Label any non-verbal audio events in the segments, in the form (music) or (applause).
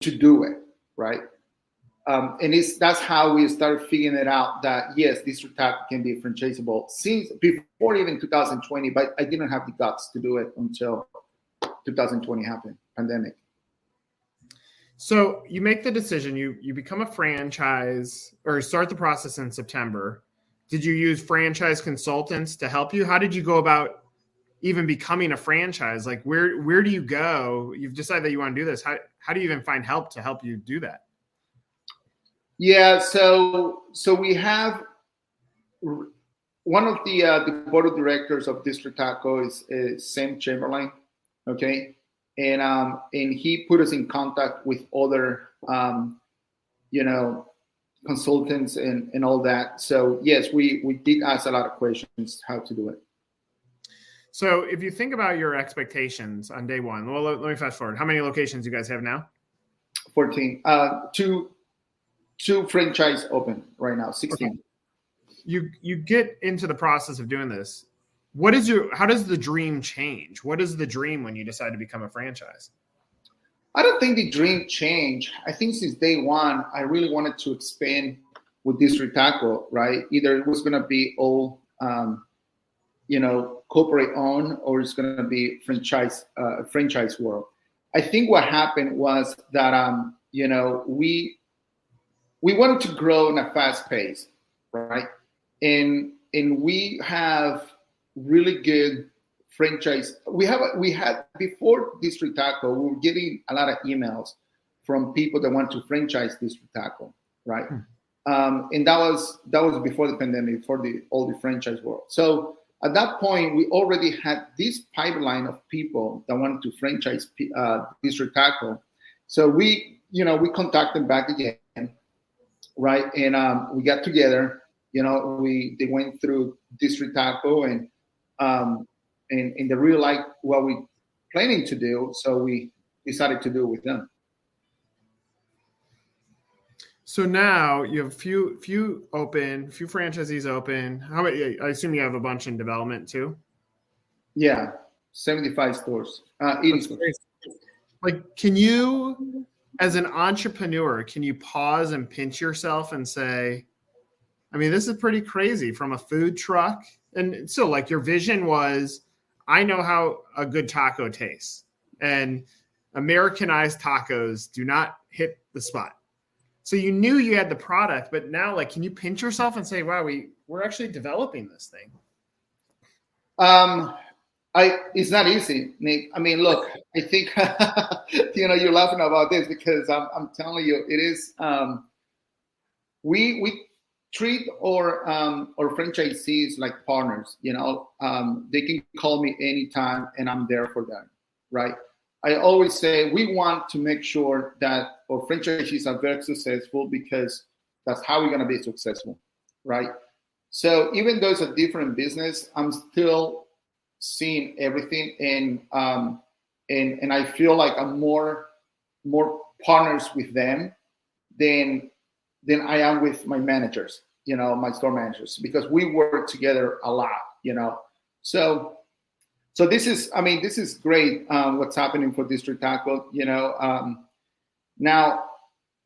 to do it, right? Um, and it's that's how we started figuring it out that yes, this Taco can be franchisable since before even 2020, but I didn't have the guts to do it until 2020 happened, pandemic. So you make the decision, you you become a franchise or start the process in September. Did you use franchise consultants to help you? How did you go about even becoming a franchise? Like where where do you go? You've decided that you want to do this. How how do you even find help to help you do that? Yeah, so so we have one of the uh, the board of directors of District Taco is, is Sam Chamberlain, okay, and um and he put us in contact with other um you know consultants and and all that. So yes, we we did ask a lot of questions how to do it. So if you think about your expectations on day one, well, let, let me fast forward. How many locations you guys have now? 14. Uh, two two franchise open right now, 16. Okay. You you get into the process of doing this. What is your how does the dream change? What is the dream when you decide to become a franchise? I don't think the dream changed. I think since day one, I really wanted to expand with District Taco, right? Either it was gonna be all um, you know, corporate owned or it's gonna be franchise uh, franchise world. I think what happened was that um, you know, we we wanted to grow in a fast pace, right? And and we have really good franchise. We have we had before District Taco, we were getting a lot of emails from people that want to franchise District Taco, right? Hmm. Um, and that was that was before the pandemic, before the all the franchise world. So at that point, we already had this pipeline of people that wanted to franchise uh, District Taco. So we, you know, we contacted them back again right? And um, we got together. You know, we they went through District Taco and um, and and they really liked what we planning to do, so we decided to do it with them. So now you have a few few open, few franchisees open. How many? I assume you have a bunch in development too. Yeah, seventy-five stores, uh, eighty stores. Like, can you as an entrepreneur, can you pause and pinch yourself and say, I mean, this is pretty crazy from a food truck. And so, like, your vision was, I know how a good taco tastes, and Americanized tacos do not hit the spot. So you knew you had the product, but now, like, can you pinch yourself and say, "Wow, we we're actually developing this thing"? Um, I it's not easy, Nick. I mean, look, I think (laughs) you know you're laughing about this because I'm, I'm telling you, it is. Um, we we treat our um, our franchisees like partners. You know, um, they can call me anytime, and I'm there for them. Right. I always say we want to make sure that our franchisees are very successful because that's how we're going to be successful, right? So even though it's a different business, I'm still seeing everything and um, and and I feel like I'm more more partners with them than than I am with my managers, you know, my store managers, because we work together a lot, you know. So so this is, I mean, this is great. Um, what's happening for District Taco, you know. Um, now,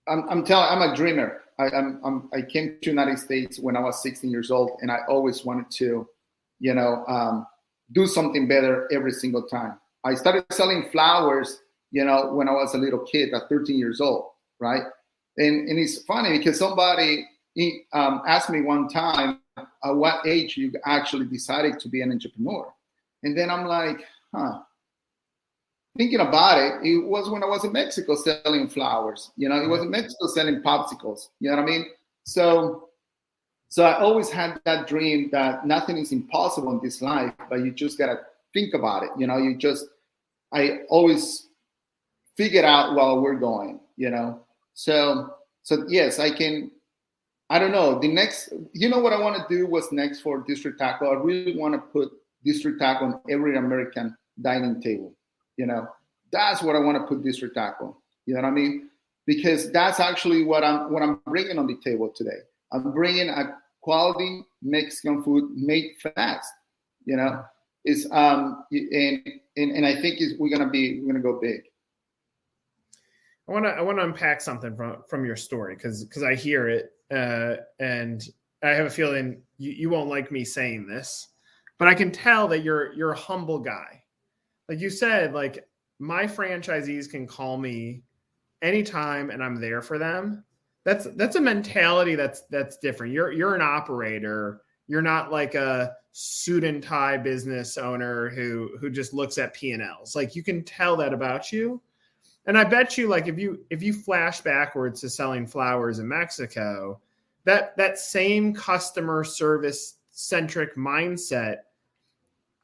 I'm, I'm telling, I'm a dreamer. I, I'm, I'm, i came to United States when I was 16 years old, and I always wanted to, you know, um, do something better every single time. I started selling flowers, you know, when I was a little kid at 13 years old, right? And, and it's funny because somebody um, asked me one time, at what age you actually decided to be an entrepreneur? And then I'm like, huh. Thinking about it, it was when I was in Mexico selling flowers. You know, it was in Mexico selling popsicles. You know what I mean? So so I always had that dream that nothing is impossible in this life, but you just gotta think about it. You know, you just I always figure out while we're going, you know. So so yes, I can I don't know. The next you know what I want to do was next for District Taco. I really want to put District Taco on every American dining table. You know, that's what I want to put District Taco. You know what I mean? Because that's actually what I'm what I'm bringing on the table today. I'm bringing a quality Mexican food made fast. You know, is um and and, and I think is we're gonna be we're gonna go big. I want to I want to unpack something from from your story because because I hear it uh, and I have a feeling you, you won't like me saying this, but I can tell that you're you're a humble guy. Like you said, like my franchisees can call me anytime and I'm there for them. That's that's a mentality that's that's different. You're you're an operator. You're not like a suit and tie business owner who who just looks at P&Ls. Like you can tell that about you. And I bet you like if you if you flash backwards to selling flowers in Mexico, that that same customer service centric mindset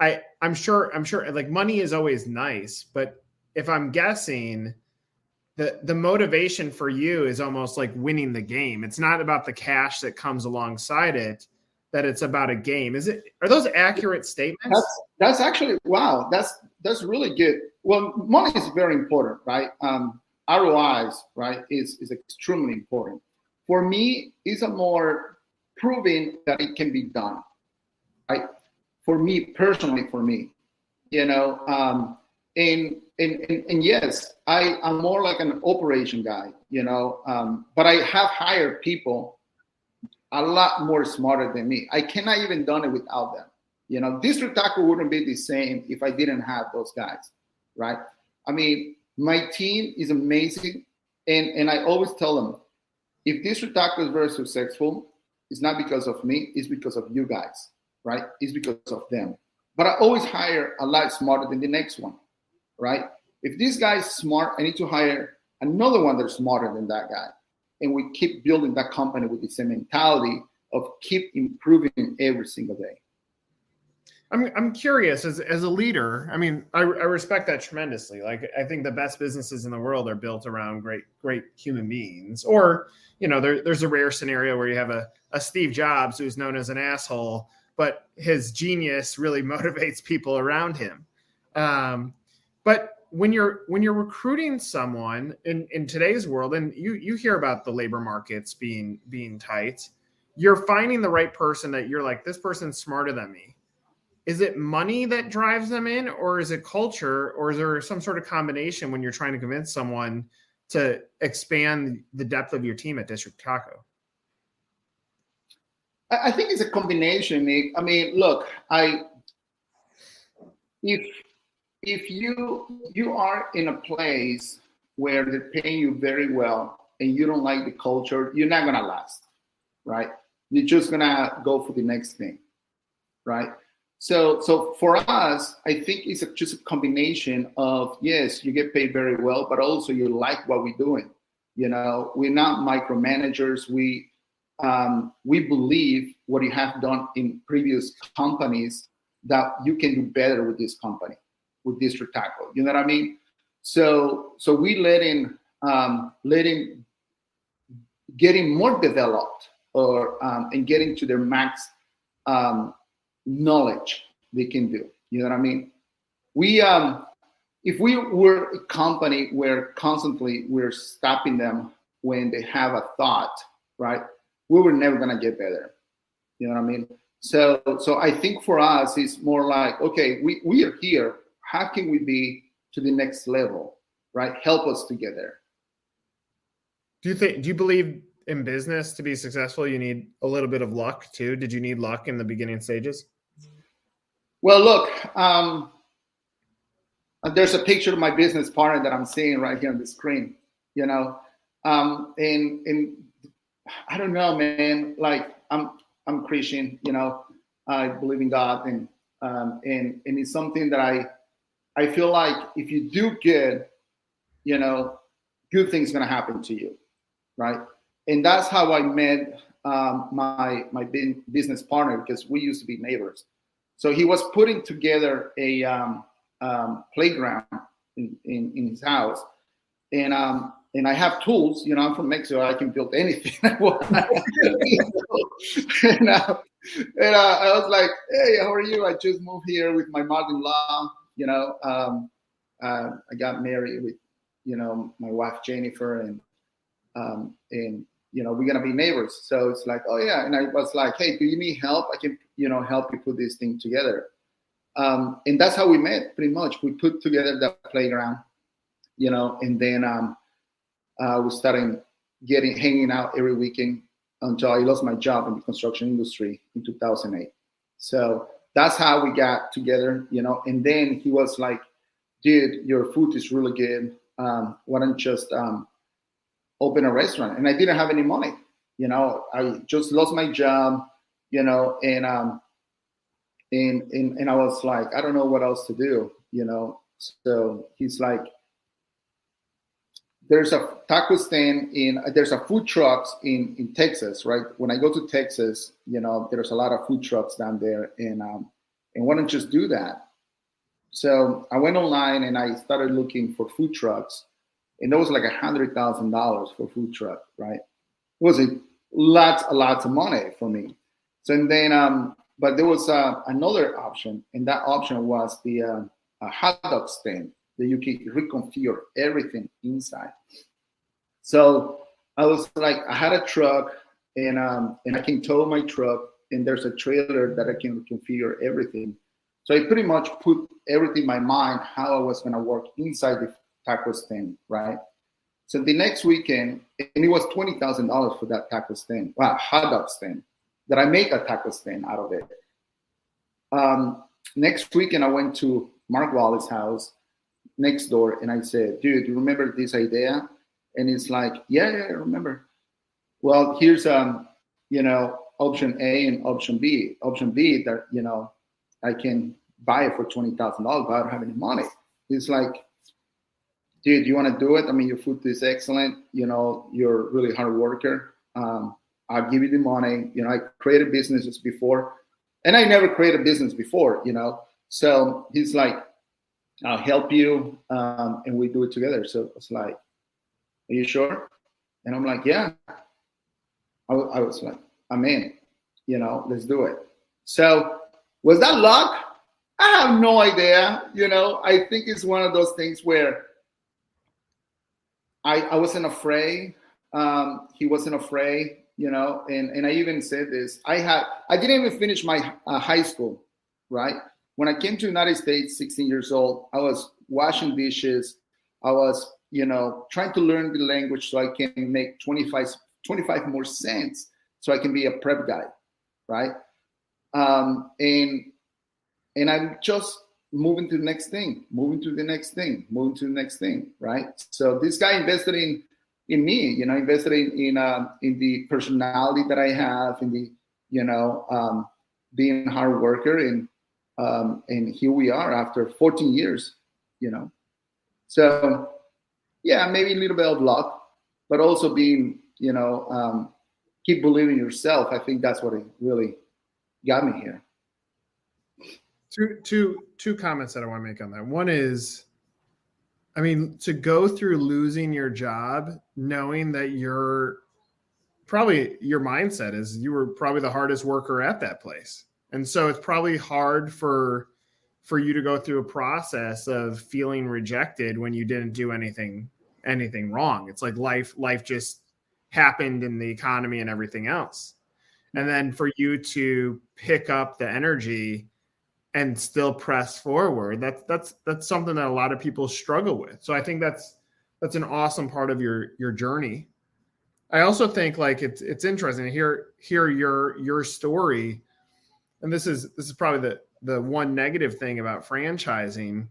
I I'm sure I'm sure like money is always nice, but if I'm guessing the the motivation for you is almost like winning the game. It's not about the cash that comes alongside it, that it's about a game. Is it are those accurate statements? That's that's actually wow, that's that's really good. Well, money is very important, right? Um ROIs, right, is is extremely important. For me, it's a more proving that it can be done. Right? For me personally, for me, you know, um, and, and, and, and yes, I, I'm more like an operation guy, you know, um, but I have hired people a lot more smarter than me. I cannot even done it without them. You know, District Taco wouldn't be the same if I didn't have those guys, right? I mean, my team is amazing, and and I always tell them, if District Taco is very successful, it's not because of me, it's because of you guys, right? It's because of them. But I always hire a lot smarter than the next one right? If this guy is smart, I need to hire another one that's smarter than that guy. And we keep building that company with the same mentality of keep improving every single day. I'm I'm curious as as a leader. I mean, I, I respect that tremendously. Like I think the best businesses in the world are built around great great human beings. Or you know, there, there's a rare scenario where you have a, a Steve Jobs who's known as an asshole, but his genius really (laughs) motivates people around him. Um, but when you're when you're recruiting someone in in today's world and you you hear about the labor markets being being tight you're finding the right person that you're like this person's smarter than me is it money that drives them in or is it culture or is there some sort of combination when you're trying to convince someone to expand the depth of your team at district taco i think it's a combination i mean look i if if you you are in a place where they're paying you very well and you don't like the culture, you're not gonna last, right? You're just gonna go for the next thing, right? So, so for us, I think it's a, just a combination of yes, you get paid very well, but also you like what we're doing. You know, we're not micromanagers. We um, we believe what you have done in previous companies that you can do better with this company with district taco. You know what I mean? So so we let in um, letting getting more developed or um, and getting to their max um, knowledge they can do. You know what I mean? We um, if we were a company where constantly we're stopping them when they have a thought, right? We were never gonna get better. You know what I mean? So so I think for us it's more like, okay, we, we are here. How can we be to the next level right? Help us together. Do you think do you believe in business to be successful you need a little bit of luck too? Did you need luck in the beginning stages? Well look um, there's a picture of my business partner that i'm seeing right here on the screen you know? Um, and and i don't know man like i'm i'm christian you know i believe in god and um, and and it's something that i I feel like if you do good, you know, good things gonna happen to you, right? And that's how I met um, my my business partner because we used to be neighbors. So he was putting together a um, um, playground in, in, in, his house, and um, and I have tools. You know, I'm from Mexico. I can build anything (laughs) I want. (laughs) and, uh, and uh, I was like, "Hey, how are you? I just moved here with my mother-in-law you know, um, uh, I got married with, you know, my wife Jennifer, and um, and you know, we're gonna be neighbors. So it's like, oh yeah, and I was like, hey, do you need help? I can, you know, help you put this thing together. Um, and that's how we met, pretty much. We put together the playground, you know, and then um, uh, we started getting hanging out every weekend until I lost my job in the construction industry in 2008. So that's how we got together, you know. And then he was like, "Dude, your food is really good. Um, why don't just um, open a restaurant?" And I didn't have any money, you know. I just lost my job, you know, and um, and and and I was like, I don't know what else to do, you know. So he's like, there's a taco stand in there's a food trucks in in Texas, right? When I go to Texas, you know, there's a lot of food trucks down there, and um, and why don't just do that? So I went online and I started looking for food trucks, and there was like a hundred thousand dollars for food truck, right? It was a lots, a lots of money for me. So and then, um, but there was uh, another option, and that option was the uh, hot dog stand that you can reconfigure everything inside. So I was like, I had a truck and um, and I can tow my truck and there's a trailer that I can configure everything. So I pretty much put everything in my mind how I was gonna work inside the taco stand, right? So the next weekend, and it was twenty thousand dollars for that taco stand, wow, hot dog stand, that I make a taco stand out of it. Um, next weekend, I went to Marc Wallace's house next door and I said, dude, you remember this idea? And it's like, yeah, yeah, I remember. Well, here's um, you know, option A and option B. Option B that you know, I can buy it for twenty thousand dollars, but I don't have any money. It's like, dude, you want to do it? I mean, your food is excellent. You know, you're really hard worker. Um, I'll give you the money. You know, I created businesses before, and I never created a business before. You know, so he's like, I'll help you, um, and we do it together. So it's like, are you sure? And I'm like, yeah. I, was like, I'm in. You know, let's do it. So was that luck? I have no idea. You know, I think it's one of those things where I, I wasn't afraid. Um, he wasn't afraid, you know, and, and I even said this. I had I didn't even finish my uh, high school, right? When I came to United States, 16 years old, I was washing dishes. I was, you know, trying to learn the language so I can make 25, 25 more cents so I can be a prep guy, right? Um, and and I'm just moving to the next thing, moving to the next thing, moving to the next thing, right? So this guy invested in in me, you know, invested in in, uh, in the personality that I have, in the you know um, being a hard worker, and um, and here we are after 14 years, you know. So, yeah, maybe a little bit of luck, but also being, you know, um, keep believing yourself. I think that's what really got me here. Two, two, two comments that I want to make on that. One is, I mean, to go through losing your job, knowing that you're probably your mindset is you were probably the hardest worker at that place and so it's probably hard for for you to go through a process of feeling rejected when you didn't do anything anything wrong. It's like life life just happened in the economy and everything else. And then for you to pick up the energy and still press forward that's that's that's something that a lot of people struggle with. So i think that's that's an awesome part of your your journey. I also think like it's it's interesting to hear hear your your story and this is this is probably the the one negative thing about franchising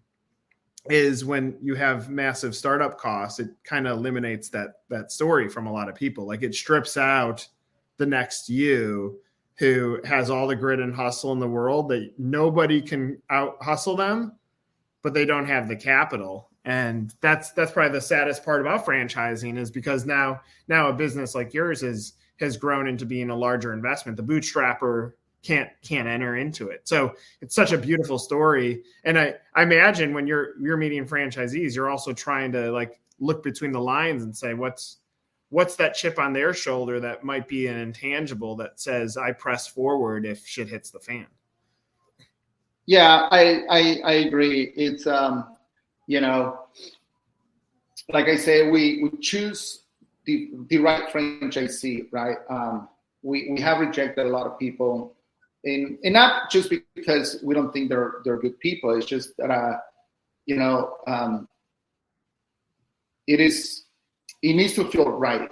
is when you have massive startup costs it kind of eliminates that that story from a lot of people. Like it strips out the next you who has all the grit and hustle in the world that nobody can out hustle them but they don't have the capital. And that's that's probably the saddest part about franchising is because now now a business like yours is has grown into being a larger investment. The bootstrapper can't can't enter into it. So it's such a beautiful story. And I, I imagine when you're you're meeting franchisees, you're also trying to like look between the lines and say what's what's that chip on their shoulder that might be an intangible that says I press forward if shit hits the fan. Yeah, I I, I agree. It's um, you know, like I say, we we choose the the right franchisee, right? Um, we we have rejected a lot of people and and not just because we don't think they're they're good people. It's just that uh, you know um, it is it needs to feel right.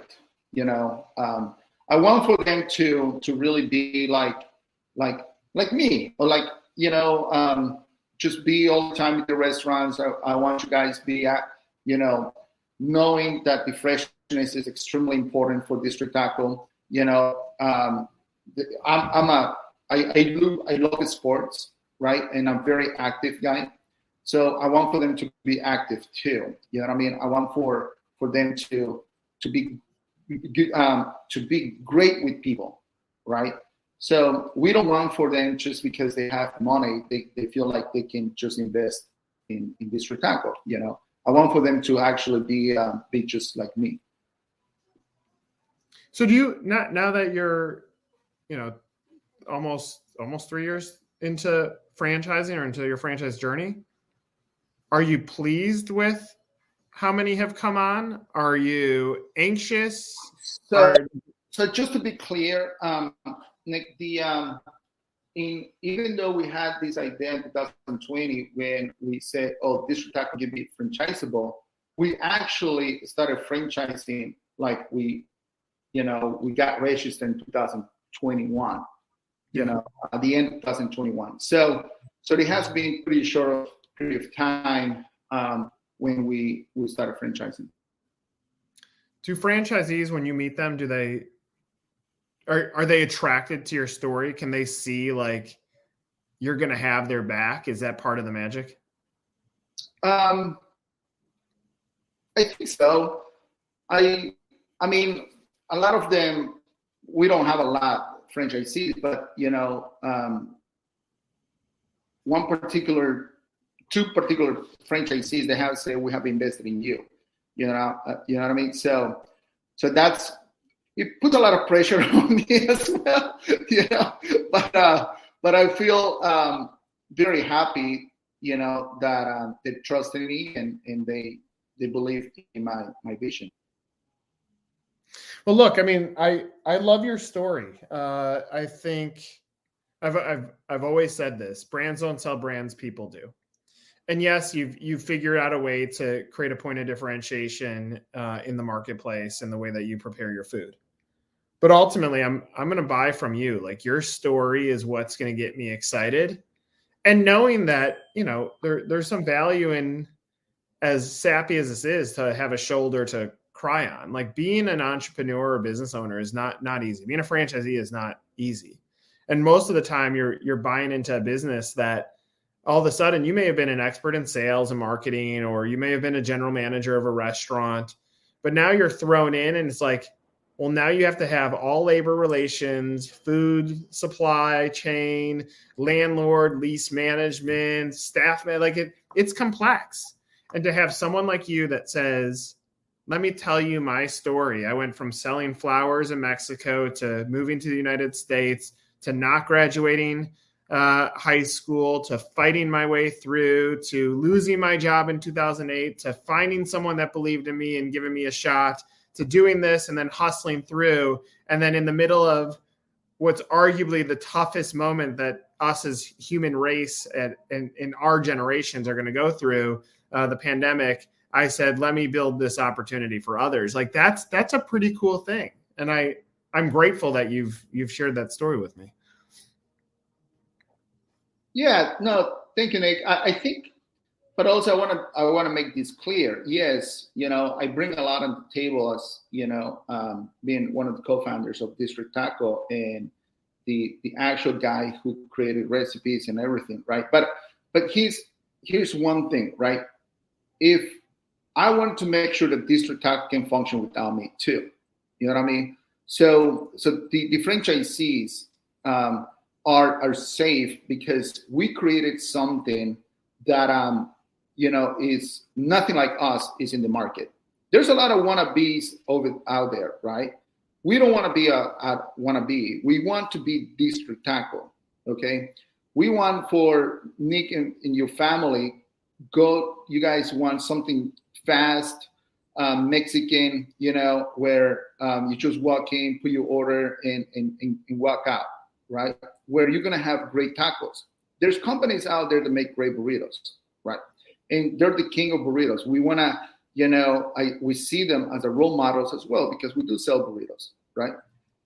You know, um, I want for them to to really be like like like me or like you know um, just be all the time in the restaurants. I, I want you guys be at you know knowing that the freshness is extremely important for district taco. You know, um, I'm, I'm a I, I, do, I love sports, right? And I'm very active guy. So I want for them to be active too. You know what I mean? I want for for them to to be um, to be great with people, right? So we don't want for them just because they have money, they, they feel like they can just invest in, in this taco, you know. I want for them to actually be uh, be just like me. So do you not now that you're, you know, almost almost three years into franchising or into your franchise journey, are you pleased with how many have come on? Are you anxious? So, Are... so just to be clear, um, Nick, the um, in even though we had this idea in 2020 when we said, "Oh, this taco can be franchisable," we actually started franchising like we, you know, we got registered in 2021. You know, at the end of 2021. So, so it has been pretty short period of time um, when we we started franchising. Do franchisees, when you meet them, do they are are they attracted to your story? Can they see like you're going to have their back? Is that part of the magic? Um, I think so. I I mean, a lot of them we don't have a lot franchisees, but you know, um, one particular two particular franchisees they have said we have invested in you. You know, uh, you know what I mean. So, so that's it put a lot of pressure (laughs) on me as well. (laughs) You know, but uh, but I feel um, very happy. You know that um, they trust in me and and they they believe in my my vision. Well, look, I mean, I I love your story. Uh, I think I've I've I've always said this: brands don't sell brands, people do and yes, you've you've figured out a way to create a point of differentiation uh, in the marketplace in the way that you prepare your food. But ultimately, I'm I'm going to buy from you. Like your story is what's going to get me excited, and knowing that you know there there's some value in as sappy as this is to have a shoulder to cry on. Like being an entrepreneur or business owner is not not easy. Being a franchisee is not easy, and most of the time you're you're buying into a business that all of a sudden you may have been an expert in sales and marketing or you may have been a general manager of a restaurant but now you're thrown in and it's like well now you have to have all labor relations food supply chain landlord lease management staff like it it's complex and to have someone like you that says let me tell you my story. I went from selling flowers in mexico to moving to the united states to not graduating uh, high school to fighting my way through to losing my job in 2008 to finding someone that believed in me and giving me a shot to doing this and then hustling through. And then in the middle of what's arguably the toughest moment that us as human race and in our generations are going to go through uh, the pandemic i said let me build this opportunity for others like that's that's a pretty cool thing and i i'm grateful that you've you've shared that story with me yeah, no, thank you, Nick. I, I think, but also I want to I want to make this clear. Yes, you know, I bring a lot on the table as you know, um, being one of the co-founders of District Taco and the the actual guy who created recipes and everything, right? But but he's here's one thing, right? If I want to make sure that District Taco can function without me too, you know what I mean? So so the, the franchisees. Um, are are safe because we created something that um you know is nothing like us is in the market. There's a lot of wannabes over out there, right? We don't want to be a, a wannabe. We want to be district taco. Okay. We want for Nick and, and your family, go, you guys want something fast, um, Mexican, you know, where um, you just walk in, put your order, and, and, and, and walk out, right? where you're to have great tacos. There's companies out there that make great burritos, right? And they're the king of burritos. We want to, you know, I we see them as a role models as well because we do sell burritos, right?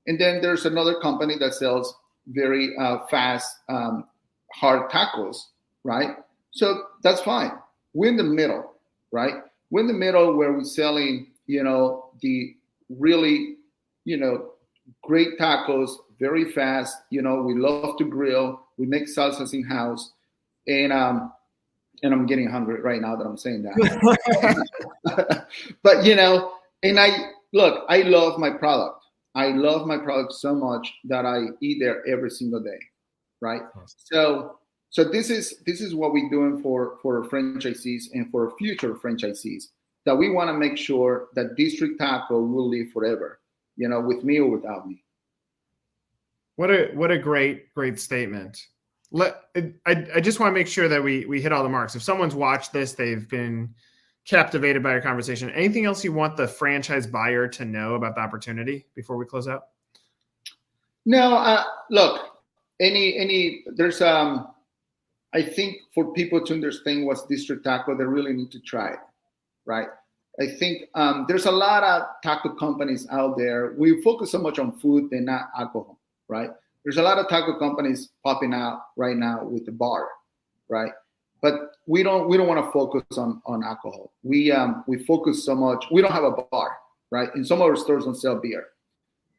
And then there's another company that sells very uh, fast um, hard tacos, right? So that's fine. We're in the middle, right? We're in the middle where we're selling, you know, the really, you know, great tacos, very fast. You know, we love to grill. We make salsas in house, and um, and I'm getting hungry right now that I'm saying that. (laughs) (laughs) but you know, and I look, I love my product. I love my product so much that I eat there every single day, right? So so this is this is what we're doing for for franchisees and for future franchisees that we want to make sure that District Taco will live forever, you know, with me or without me. What a what a great great statement. Let I, I just want to make sure that we we hit all the marks. If someone's watched this, they've been captivated by our conversation. Anything else you want the franchise buyer to know about the opportunity before we close out? No, uh, look, any any there's um I think for people to understand what's district taco, they really need to try it, right? I think um, there's a lot of taco companies out there. We focus so much on food and not alcohol, right? There's a lot of taco companies popping out right now with the bar, right? But we don't we don't want to focus on on alcohol. We um, we focus so much. We don't have a bar, right? In some of our stores don't sell beer.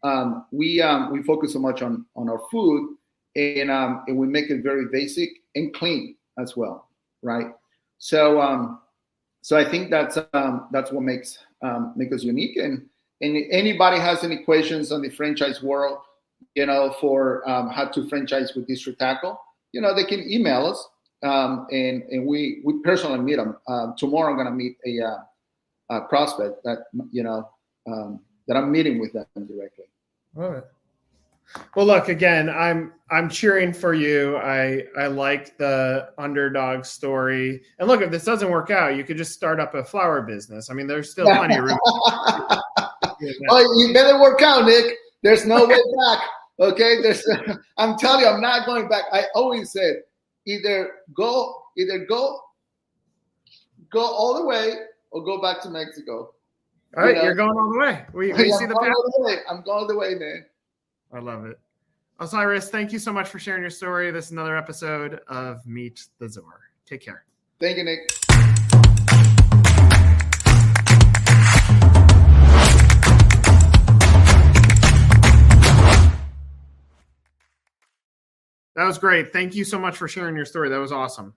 Um, we um, we focus so much on on our food and um, and we make it very basic and clean as well, right? So um, so I think that's um, that's what makes um, make us unique. And and anybody has any questions on the franchise world, you know, for um, how to franchise with District Taco, you know, they can email us, um, and and we we personally meet them. Um, tomorrow I'm gonna meet a, uh, a prospect that you know um, that I'm meeting with them directly. All right. Well, look again. I'm I'm cheering for you. I I like the underdog story. And look, if this doesn't work out, you could just start up a flower business. I mean, there's still plenty of room. (laughs) oh, you better work out, Nick. There's no way back. Okay, there's. (laughs) I'm telling you, I'm not going back. I always said, either go, either go, go all the way, or go back to Mexico. All right, you are going all the way. We, we (laughs) see the path. I'm going all the way, man. I love it. Osiris, thank you so much for sharing your story. This is another episode of Meet the Zor. Take care. Thank you, Nick. That was great. Thank you so much for sharing your story. That was awesome.